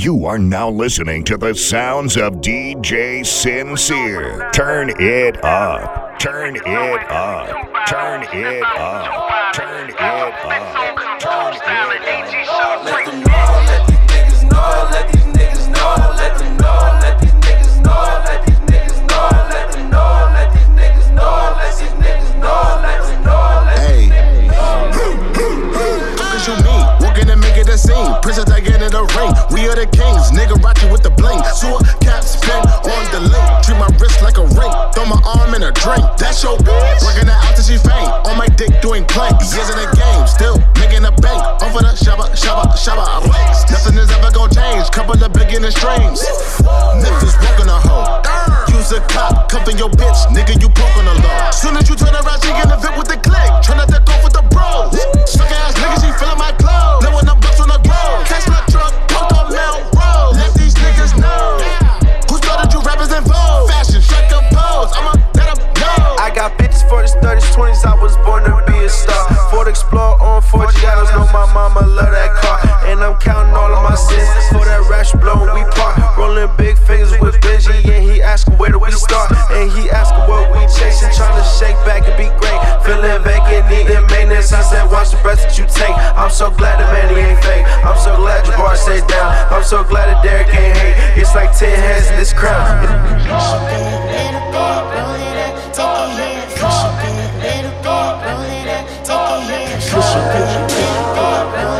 You are now listening to the sounds of DJ Sincere. Turn it up. Turn it up. Turn it up. Turn it up. Turn it up. Let them know, let these niggas know, let these niggas know, let them know, let these niggas know, let these niggas know, let them know, let these niggas know, let these niggas know, let them know, let Hey. Cause you mean, walking and make it a scene. Princess Diana the ring. We are the kings. Nigga rock with the bling. Sewer cap spin on the link. Treat my wrist like a ring. Throw my arm in a drink. That's your bitch. Working her out till she faint. On my dick doing plank. Years in the game, still making a bank. Of the shabba, shabba, shabba. Nothing is ever gonna change. Couple of beginning streams. Memphis walking a hoe. Use a cop, cuffing your bitch, nigga, you on the law. Soon as you turn around, she get a fit with the click. Try not to go for the bros. Suck ass nigga, she feeling my clothes. Blowing the truck, on Mount. Let these niggas know. Who started you rappers? Fashion, pose. I'ma know. I got bitches 40s, 30s, 20s. I was born to be a star. Ford Explorer on 4 Giados. Know my mama love that car. And I'm counting all of my sins for that rash blowing we park. Rolling big fingers with Benji. And he asking where do we start? I said, watch the breath that you take. I'm so glad the man he ain't fake. I'm so glad your bar stay down. I'm so glad that Derek ain't hate. It's like 10 heads in this crowd. Push a bit, little bit, roll it up, take a bit, little bit, roll it up, take it here. Push a bit, little bit, roll it up,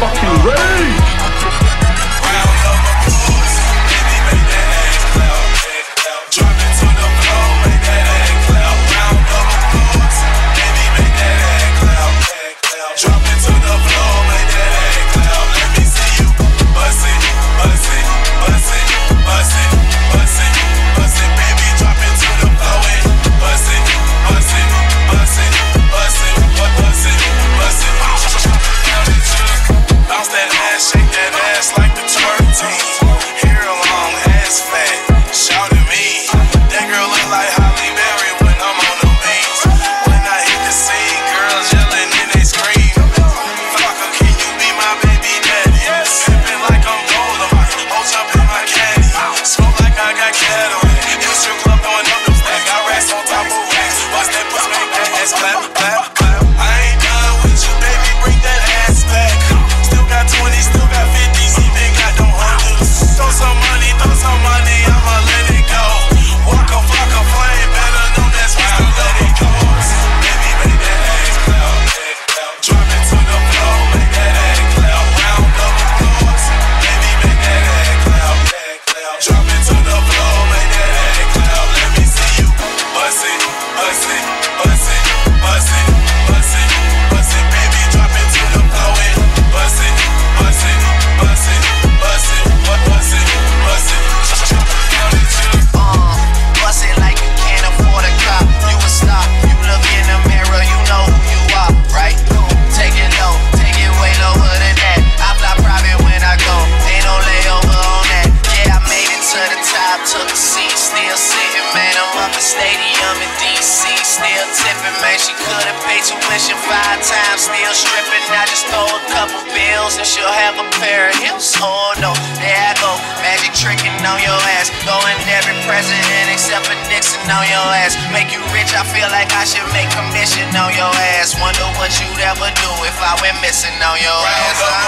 fucking red. You'd do if I went missing on your ass.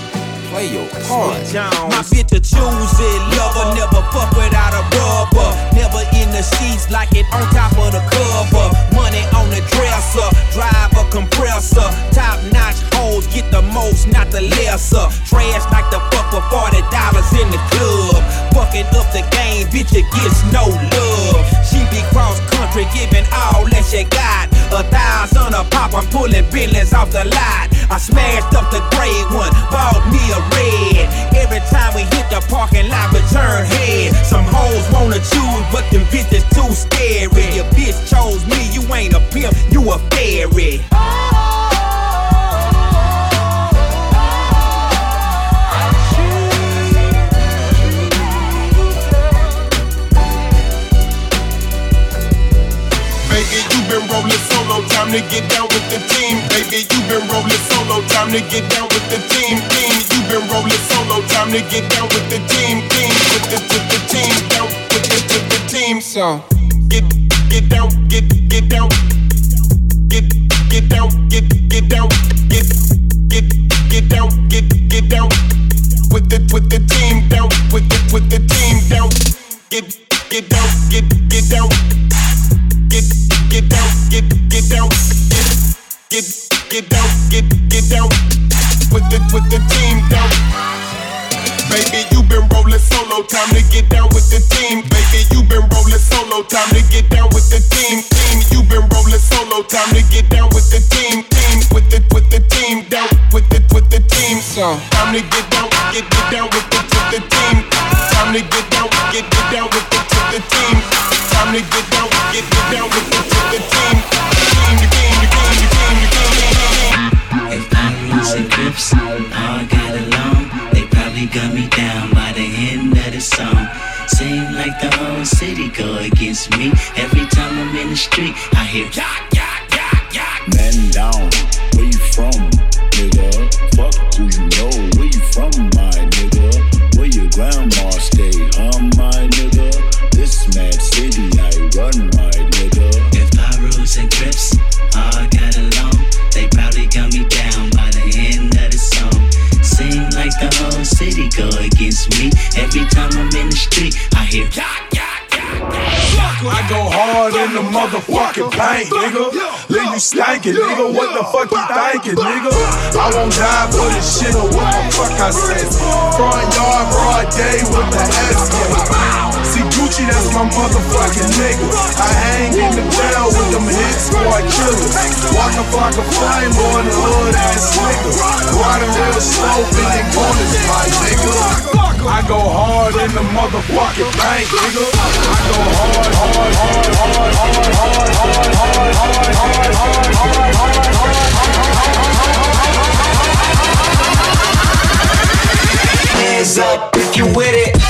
play your part. My bitch a choosy lover, never fuck without a rubber. Never in the sheets like it on top of the cover. Money on the dresser, drive a compressor. Top notch hoes get the most, not the lesser. Trash like the fuck for forty dollars in the club. Fucking up the game, bitch, it gets no love. She be cross country, giving all that she got. A thousand a pop, I'm pulling billions off the lot. I smashed up the gray one, bought me a red. Every time we hit the parking lot, we turn head. Some hoes wanna choose, but them bitches too scary. Your bitch chose me, you ain't a pimp, you a fairy. been time to get down with the team. Baby, you been rolling solo, time to get down with the team. Team, you been rolling solo, time to get down with the team. Team, with the, with the team, down with the, with the team. So time to get down with the team. Team, you been rolling solo, time to get down with the team. Team, with the with the team down, with the with the team. So time to get down, get get down with the with the team. Time to get get street, I hear fucking pain, nigga. Leave you stankin', nigga. What the fuck you thinkin', nigga? I won't die for this shit or what the fuck I said. Front yard, broad day with the SK. See Gucci, that's my motherfucking nigga. I hang in the jail with them hit squad killers. Walk a flock of flame on the hood ass nigga. Riding real slow, bending corners, my nigga. I go hard in the motherfucking bank, nigga. I go hard, hard, hard, hard, hard, hard, hard, hard, hard, hard, hard, hard, hard, hard, hard, hard, Hands up if you with it.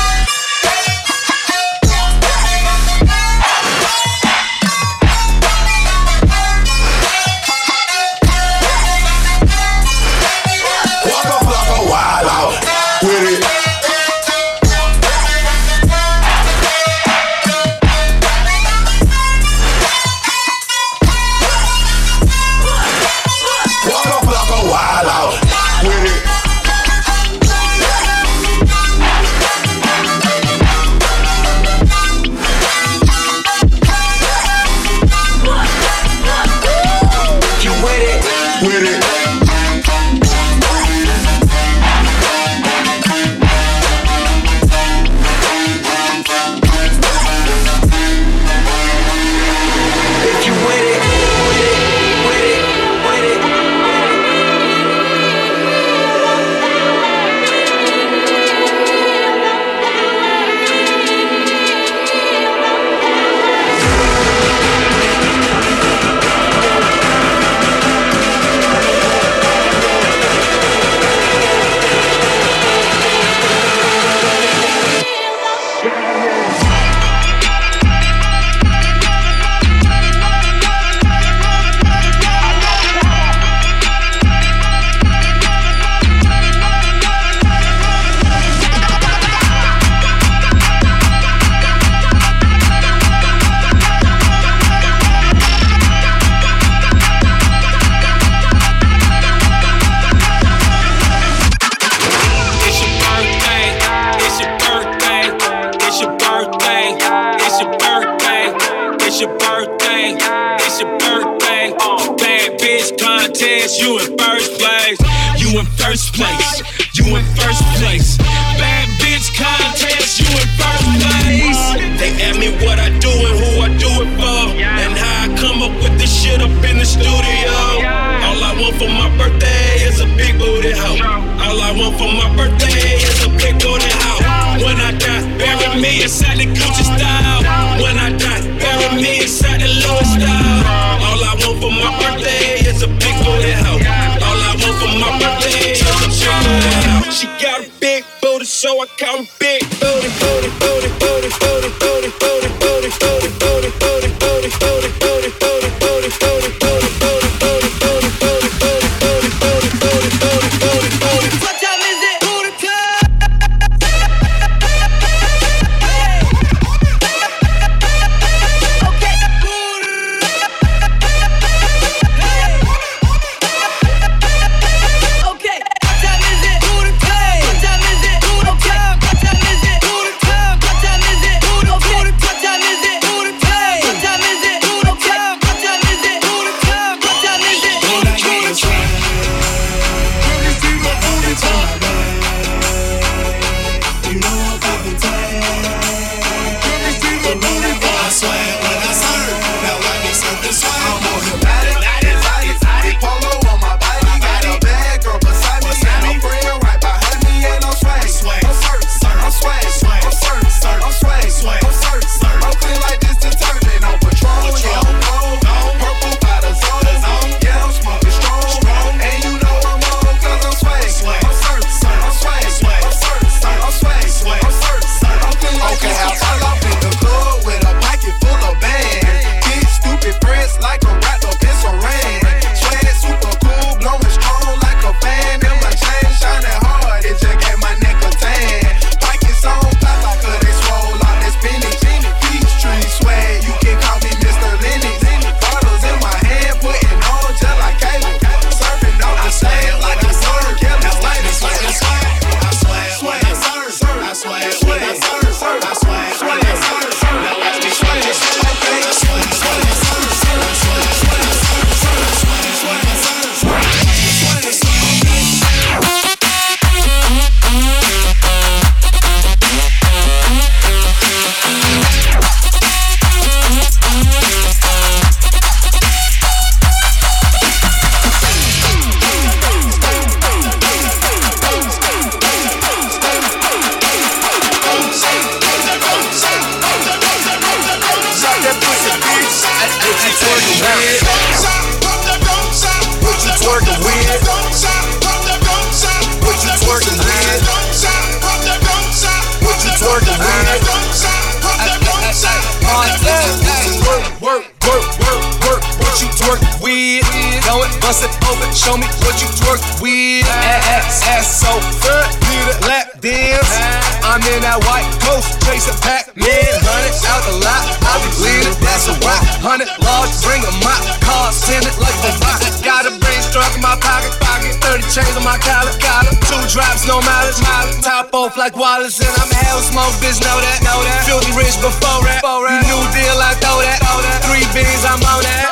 Bust it open, show me what you twerk with. Ass, ass so good, need a lap dance. I'm in that white coast, chasing Pac-Man. Hundred out the lot, I be bleeding, that's a rock. Hundred large, bring a mop, cars tinted like a rock. Got a brain struck in my pocket, pocket. 30 chains on my collar, collar. Two drops, no mileage, mileage. Top off like Wallace, and I'm hell smoke, bitch, know that, know that. Filthy rich before that, you new deal, I throw that, throw that. Three beans, I'm on that.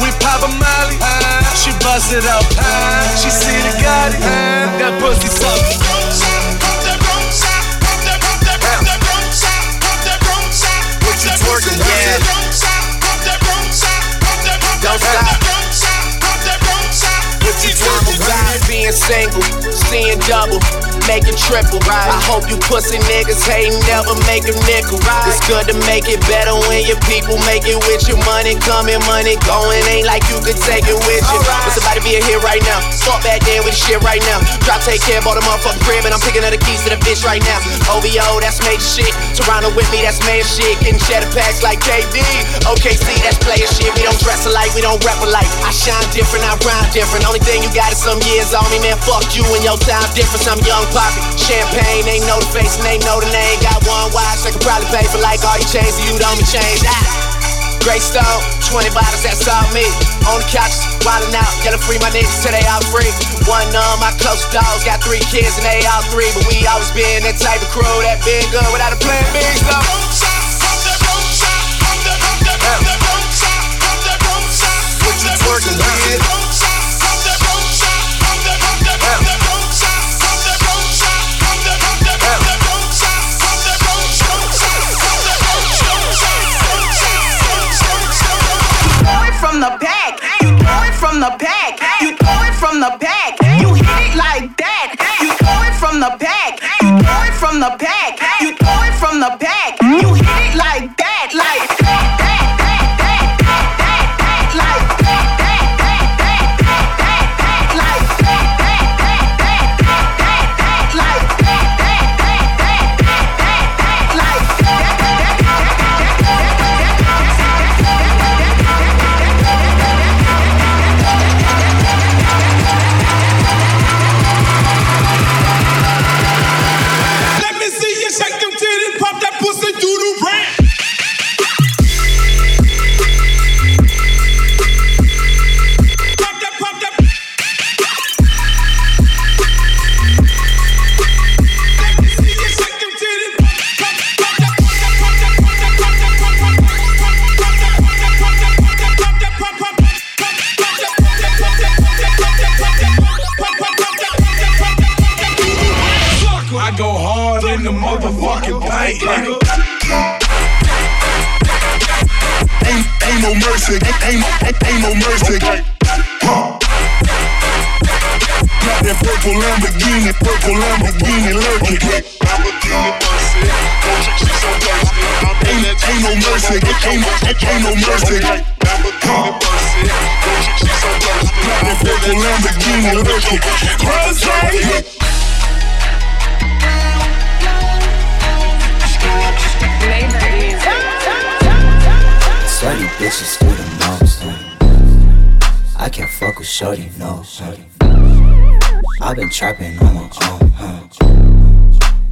We pop a molly, she bust it up. She see the Gotti, that pussy suck. What you twerking, yeah? Don't stop. What you twerking, Tired being single, seeing double, making triple. I hope you pussy niggas hate never make a nickel. It's good to make it better when your people make it with your money coming, money going. Ain't like you could take it with you. It's about to be a hit right now. Start back there with the shit right now. Drop, take care, bought a motherfucking crib, and I'm picking up the keys to the bitch right now. OVO, that's made shit. Toronto with me, that's made shit. Getting cheddar packs like KD. OKC, that's player shit. We don't dress alike, we don't rap alike. I shine different, I rhyme different. Only thing you got is some years on me, man. Fuck you and your time difference. I'm young poppy. Champagne, they know the face and they know the name. Got one watch, I could probably pay for like all your chains, so you don't be changed. Ah. Stone, 20 bottles, that's all me. On the couch, wildin' out, gotta free my niggas till they all free. One of my close dogs got three kids and they all three, but we always been that type of crew that been good without a plan B. So. What you twerking,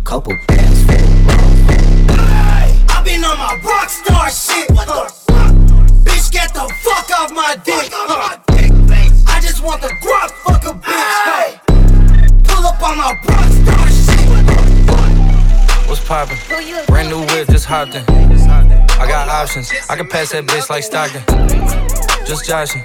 Couple bands for I've been on my rock star shit. What the fuck? Bitch, get the fuck off my dick. I just want the guap, fuck a bitch. Pull up on my rock star shit. What's poppin'? Brand new whip, just hopped in. I got options. I can pass that bitch like Stockton. Just joshing.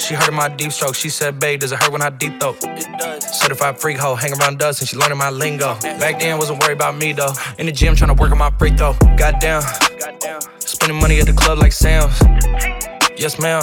She heard of my deep stroke. She said, babe, does it hurt when I deep throat? It does. Certified freak hoe, hang around dust, and she learning my lingo. Back then, wasn't worried about me though. In the gym, trying to work on my free throw. Goddamn. Spending money at the club like Sam's. Yes, ma'am.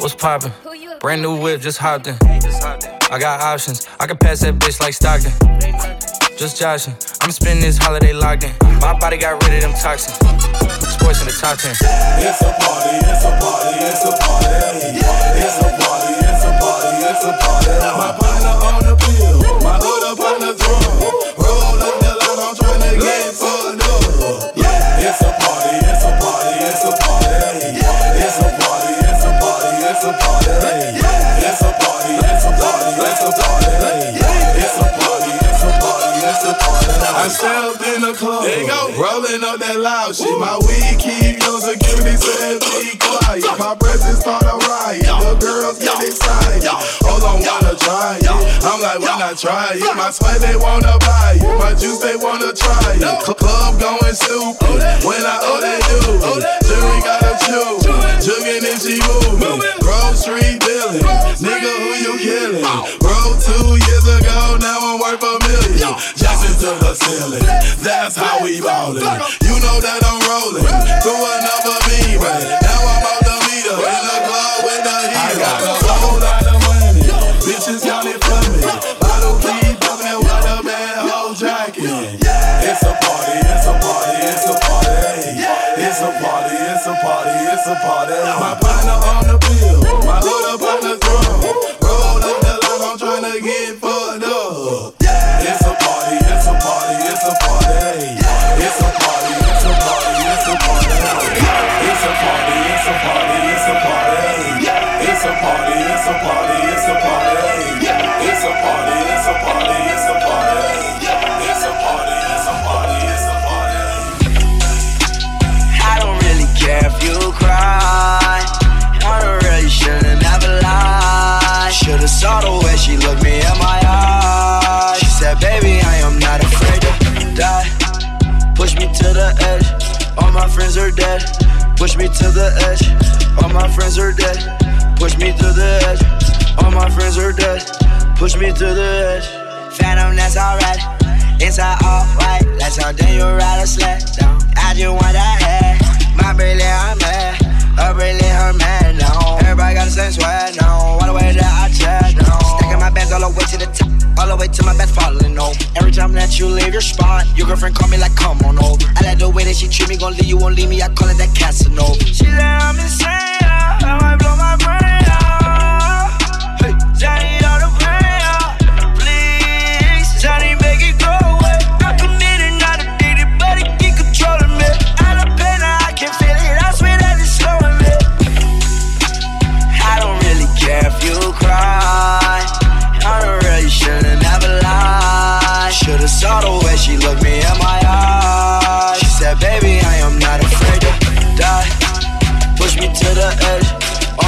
What's poppin'? Brand new whip, just hopped in. I got options. I can pass that bitch like Stockton. Just joshing. I'm spending this holiday locked in. My body got rid of them toxins. Sports in the top 10. It's a party, it's a party, it's a party. It's a party, it's a party, it's a party. My partner on the bill, my hood up on the throne. Roll up the line, I'm tryna get fucked a party. It's a party, it's a party, it's a party. It's a party, it's a party, it's a party. I stepped in the club, rolling up that loud shit. My weed keep your security said be quiet. My presence start a riot. The girls get excited. Hold on, wanna try it? I'm like, why not try it? My sweat they wanna buy it. My juice they wanna try it. Cl- Club going stupid when I oh they do. Jury gotta choose. Jugging and she moving. Street Billy. Nigga, who you killing? Bro, two years ago, now I'm worth a million. Jackson to the ceiling. That's how we ballin'. You know that I'm rolling through another beam. Now I'm out the meter in the club with the heat. Bitches counting for me. Bottle keep bumping with a bad hoe jacket. It's a party, it's a party, it's a party. It's a party, it's a party, it's a party. My partner on the bill, my hood up on the throne. Roll up the line, I'm tryna get fucked up. It's a party, it's a party, it's a party. It's a party, it's a party, it's a party. It's a party, it's a party, it's a party. It's a party, it's a party, saw the way she looked me in my eyes. She said, baby, I am not afraid to die. Push me to the edge. All my friends are dead. Push me to the edge. All my friends are dead. Push me to the edge. All my friends are dead. Push me to the edge. Phantom, that's alright. Inside all white. That's how then you ride a sled down. I just want that head. My brilliant, I'm mad. A brilliant, her man now. Everybody got the same swag now. All the way that I chat now. Stacking my bands all the way to the top. All the way to my bed falling over. Every time that you leave your spot, your girlfriend call me like, come on over. I like the way that she treat me, gon' leave you, won't leave me. I call it that Casanova. She said I'm insane, I might blow my brain out.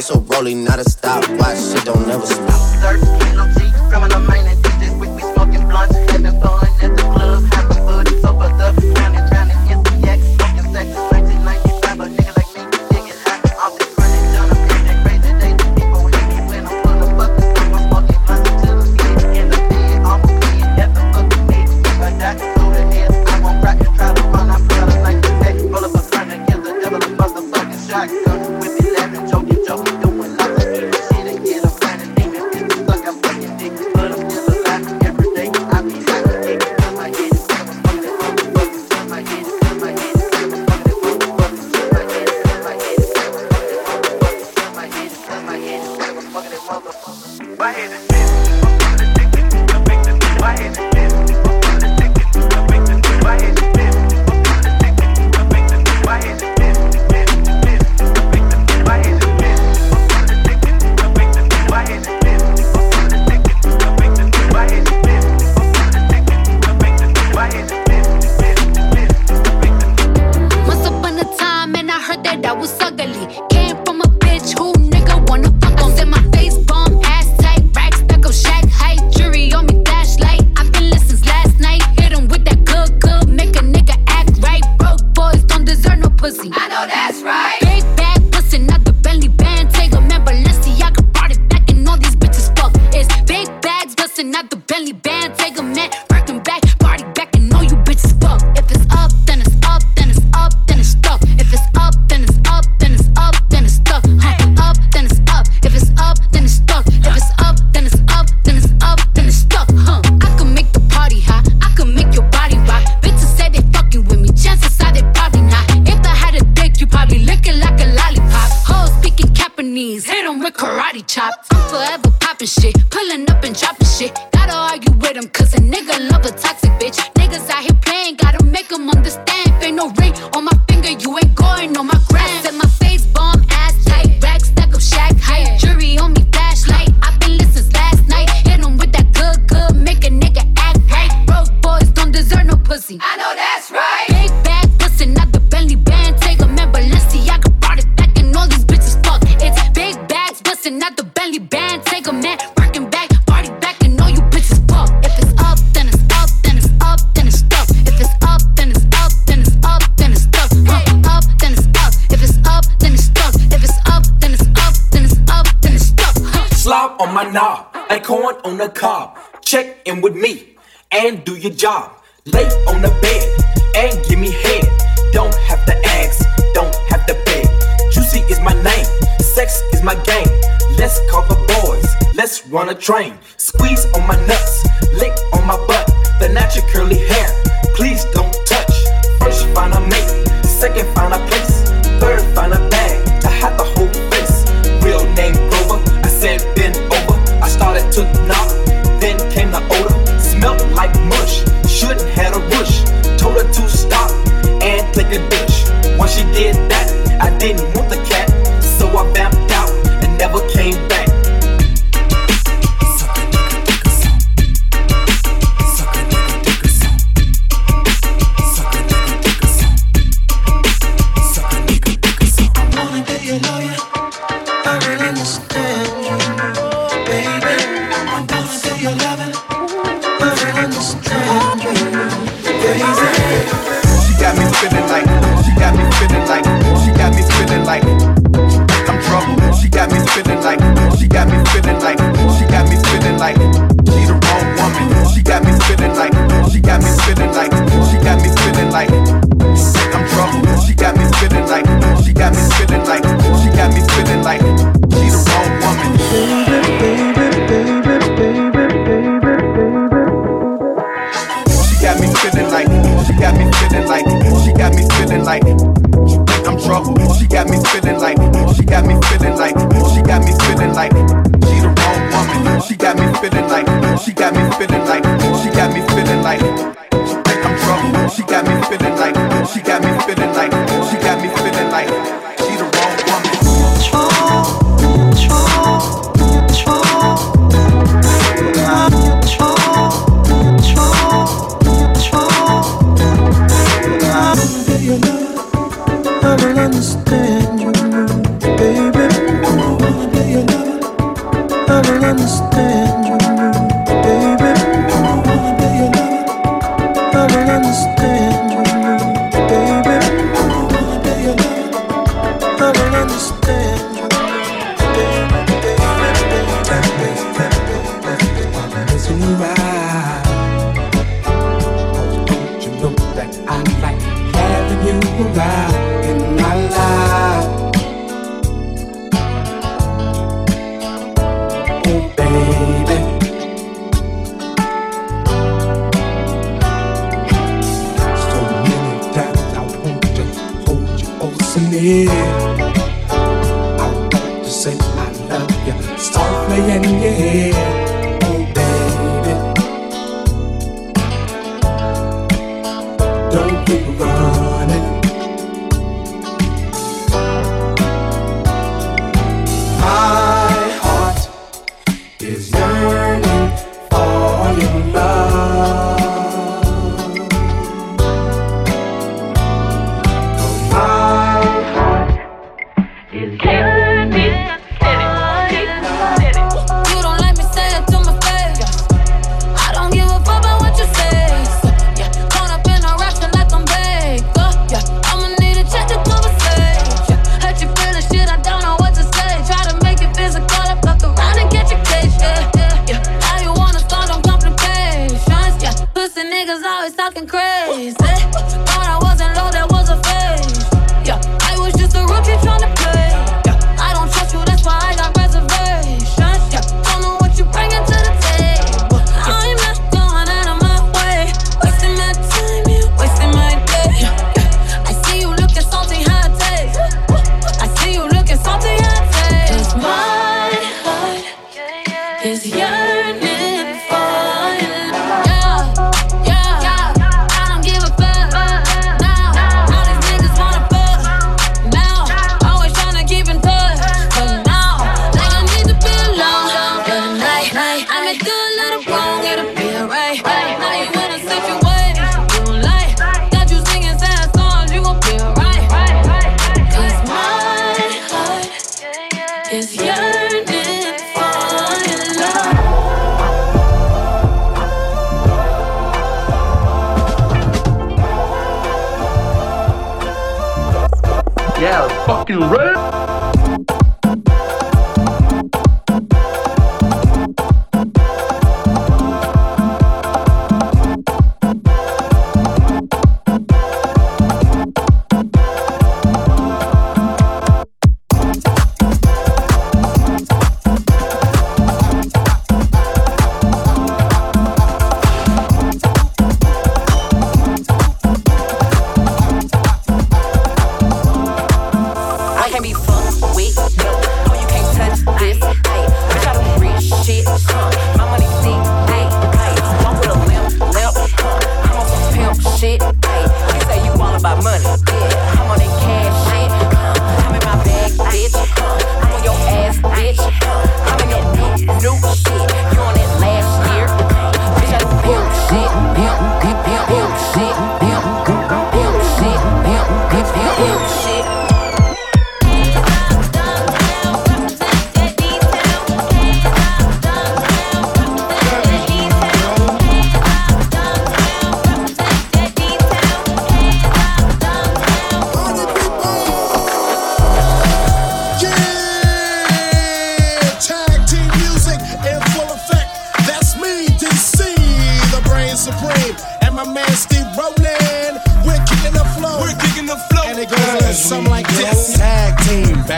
It's a rolling, not a stopwatch. Shit don't never stop. Penalty, criminal. This smoking blunts.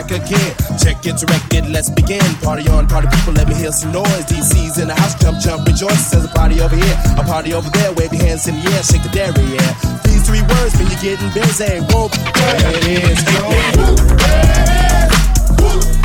Back again. Check it, directed, let's begin. Party on, party people, let me hear some noise. DC's in the house, jump, jump, rejoice. There's a party over here, a party over there. Wave your hands in the air, shake the dairy, yeah. These three words mean you're getting busy. Whoa, there it is. Go. Little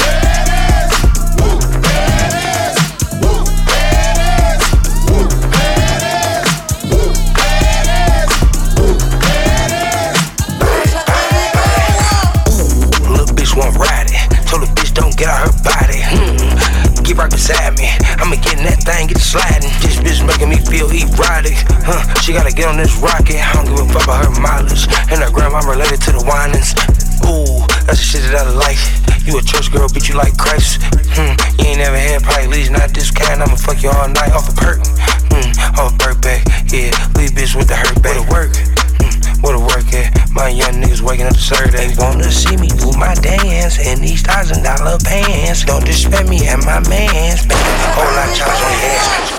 on this rocket. I don't give a fuck about her mileage. And her grandma related to the whinings. Ooh, that's the shit that I like. You a church girl, bitch, you like Christ. Hmm. You ain't never had probably least not this kind. I'ma fuck you all night off a perk. Hmm. Off a perk back. Yeah, leave bitch with the hurt back. What work? Hmm, What a work at? My young niggas waking up to serve They wanna see me do my dance in these thousand dollar pants. Don't disrespect me and my mans. A whole lot charge on your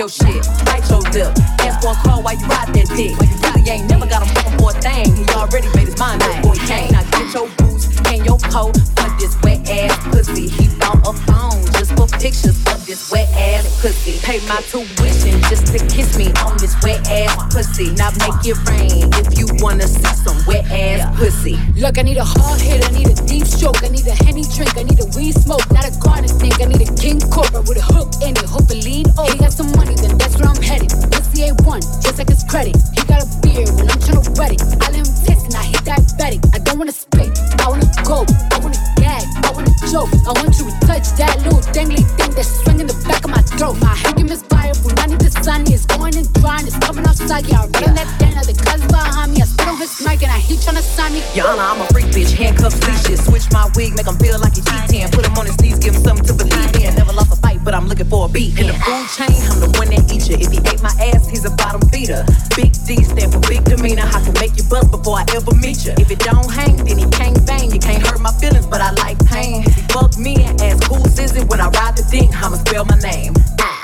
your shit, bite your lip. Ask for a call while you ride that dick. Really ain't never got him fucking for a thing. He already made his mind up before he came. Now get your boots and your coat for this wet ass pussy. He bought a phone just for pictures of this wet ass pussy. Pay my tuition just to kiss me on this wet pussy. Now make it rain if you wanna see some wet ass pussy. Look, I need a hard hit, I need a deep stroke, I need a henny drink, I need a weed smoke, not a garden snake, I need a king cobra with a hook in it, hope it lean over. He got some money, then that's where I'm headed. Pussy A1, just like his credit. He got a beard when I'm tryna wet it. I let him taste and I hit that diabetic. I don't wanna spit, I wanna go, I wanna gag, I wanna joke. I want you to touch that little dangly thing that's swinging the back of my throat. My head is it's coming out soggy. I run on that Dana, the cuz behind me, I spit on his mic and I heat tryna sign me. Honor, I'm a freak bitch, handcuffs, leashes. Switch my wig, make him feel like he G10. Put him on his knees, give him something to believe in. Never lost a fight, but I'm looking for a beat. In the food chain, I'm the one that eat you. If he ate my ass, he's a bottom feeder. Big D stand for big demeanor. I can make you bust before I ever meet you. If it don't hang, then he can't bang. You can't hurt my feelings, but I like pain. If he fuck me and ask who is it when I ride the dick, I'ma spell my name. Yeah,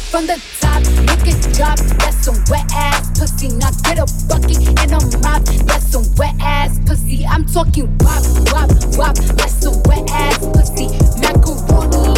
top from the top. Nigga drop, that's some wet ass pussy. Now get a bucket and a mop, that's some wet ass pussy. I'm talking wop, wop, wop, that's some wet ass pussy. Macaroni.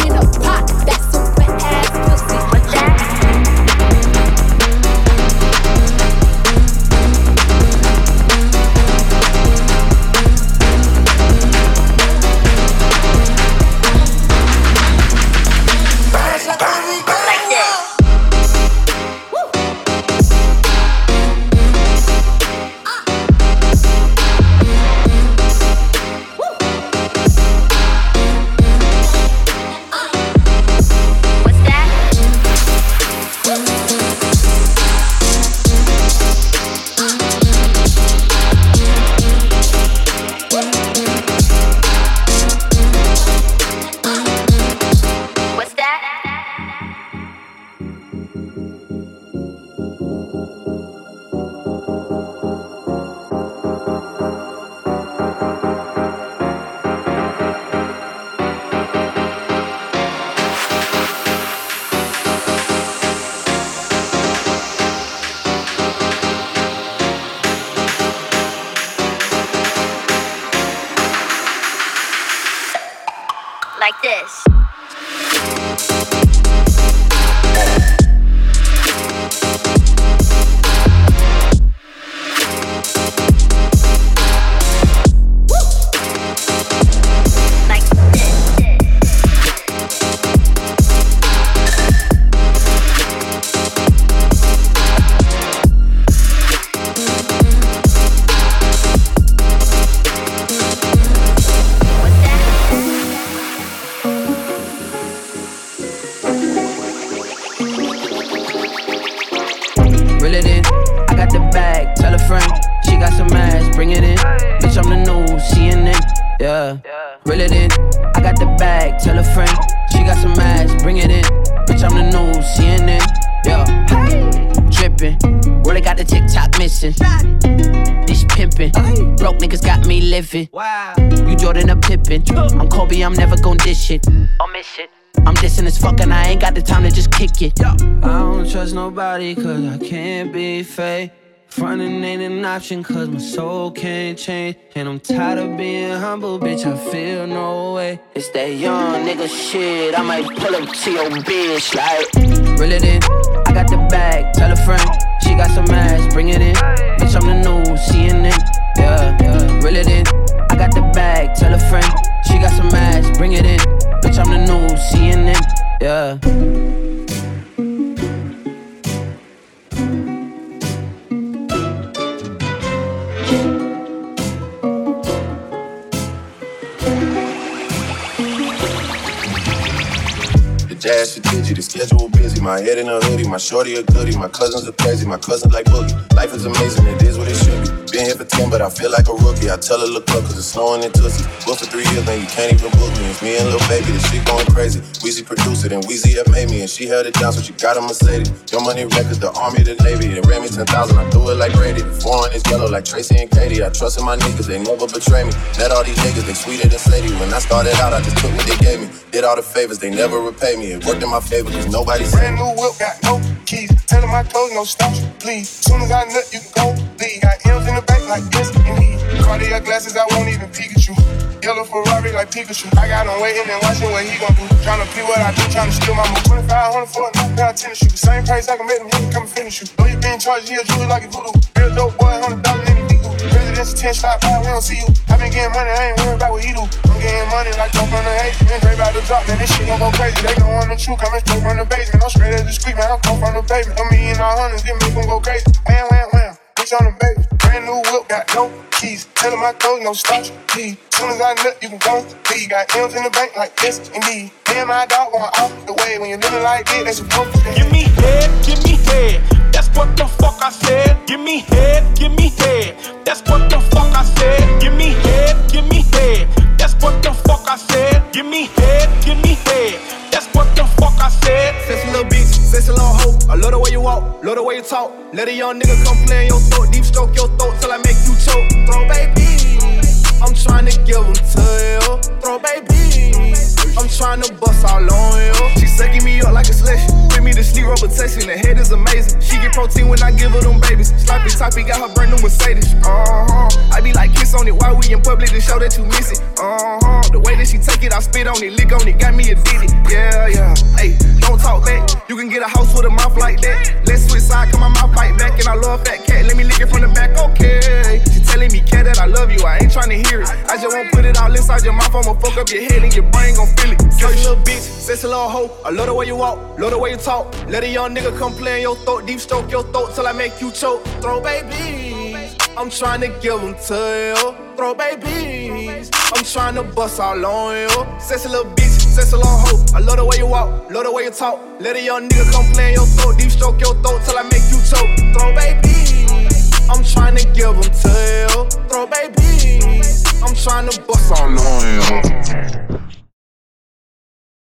Yeah. Reel it in. I got the bag. Tell a friend. She got some ass. Bring it in. Bitch, I'm the new CNN. Yeah. Drippin'. Really got the TikTok missing. This pimpin'. Broke niggas got me living. Wow. You Jordan a Pippen. I'm Kobe. I'm never gon' dish it. I'll miss it. I'm dissing as fuck and I ain't got the time to just kick it. I don't trust nobody cause I can't be fake. Frontin' ain't an option cause my soul can't change. And I'm tired of being humble, bitch, I feel no way. It's that young nigga shit, I might pull up to your bitch like. Reel it in, I got the bag, tell a friend. She got some ass, bring it in. Bitch, I'm the new CNN, yeah, yeah. Reel it in, I got the bag, tell a friend. She got some ass, bring it in. Bitch, I'm the new CNN, yeah. The jazz shit the schedule busy. My head in a hoodie, my shorty a goodie. My cousins are crazy, my cousins like boogie. Life is amazing, it is what it should be. Been here for 10, but I feel like a rookie. I tell her, look up, cause it's snowing in Tussie. Booked for three years, man, you can't even book me. It's me and Lil Baby, this shit going crazy. Weezy produced it, and Weezy have made me, and she held it down, so she got a Mercedes. Your money records, the army, the navy. They ran me 10,000, I do it like Brady. Foreign is yellow like Tracy and Katie. I trust in my niggas, they never betray me. Met all these niggas, they sweeter than Sadie. When I started out, I just took what they gave me. Did all the favors, they never repay me. It worked in my favor, cause nobody Brand new whip, got no keys. Tell them my clothes, no stops, please. Soon as I nut, you can go leave. Got M's in the back like this and E. Cartier glasses, I won't even peek at you. Yellow Ferrari like Pikachu. I got him waiting and watching what he gon' do. Tryna pee what I do, tryna steal my move. 2500 for a pair of tennis shoes. Same price I can make them niggas come and finish you. Know you been charged, yeah, jewelry like a voodoo. Real dope boy, hundred dollars the deal. President's 10 stop by, we don't see you. I been getting money, I ain't worried about what he do. I'm getting money like dope from the hate. Been great about the drop, man, this shit gon' go crazy. They gon' want the truth, coming straight from the basement. I'm straight as the street, man, I'm come from the pavement. A million all hundreds, get me gon' go crazy. Wham, wham, wham, bitch on the baby. Brand new whip, got no keys. Tell them my clothes, no starch, please. Soon as I nut, you can go leave. Got M's in the bank like this, indeed. Me and my dog going off the way. When you're living like this, that's supposed to Give me head, give me head. What the fuck I said. Give me head, give me head. That's what the fuck I said. Give me head, give me head. That's what the fuck I said. Give me head, give me head. That's what the fuck I said. Sexy little bitch, sexy little hoe. I love the way you walk, love the way you talk. Let a young nigga come play in your throat, deep stroke your throat till I make you choke. Throw baby. I'm trying to give them to you. Throw babies. I'm trying to bust all on you. She sucking me up like a slush. With me to sleep rotation. The head is amazing. She get protein when I give her them babies. Sloppy toppy got her brand new Mercedes. Uh huh. I be like kiss on it while we in public to show that you miss it. Uh huh. The way that she take it, I spit on it, lick on it, got me addicted. Yeah, yeah. Hey, don't talk back. You can get a house with a mouth like that. Let's switch side, come on, my fight back, and I love that cat. Let me lick it from the back, okay. Telling me, cat, that I love you. I ain't trying to hear it. I just won't put it all inside your mouth. I'ma fuck up your head and your brain gon' feel it. Sexy little bitch, sexy little hoe. I love the way you walk, love the way you talk. Let a young nigga come play in your throat, deep stroke your throat till I make you choke. Throw babies. I'm trying to give them to you. Throw babies. I'm trying to bust all on you. Sexy little bitch, sexy little hoe. I love the way you walk, love the way you talk. Let a young nigga come play in your throat, deep stroke your throat till I make you choke. Throw babies. I'm trying to give them to you. Throw babies. I'm trying to bust on him.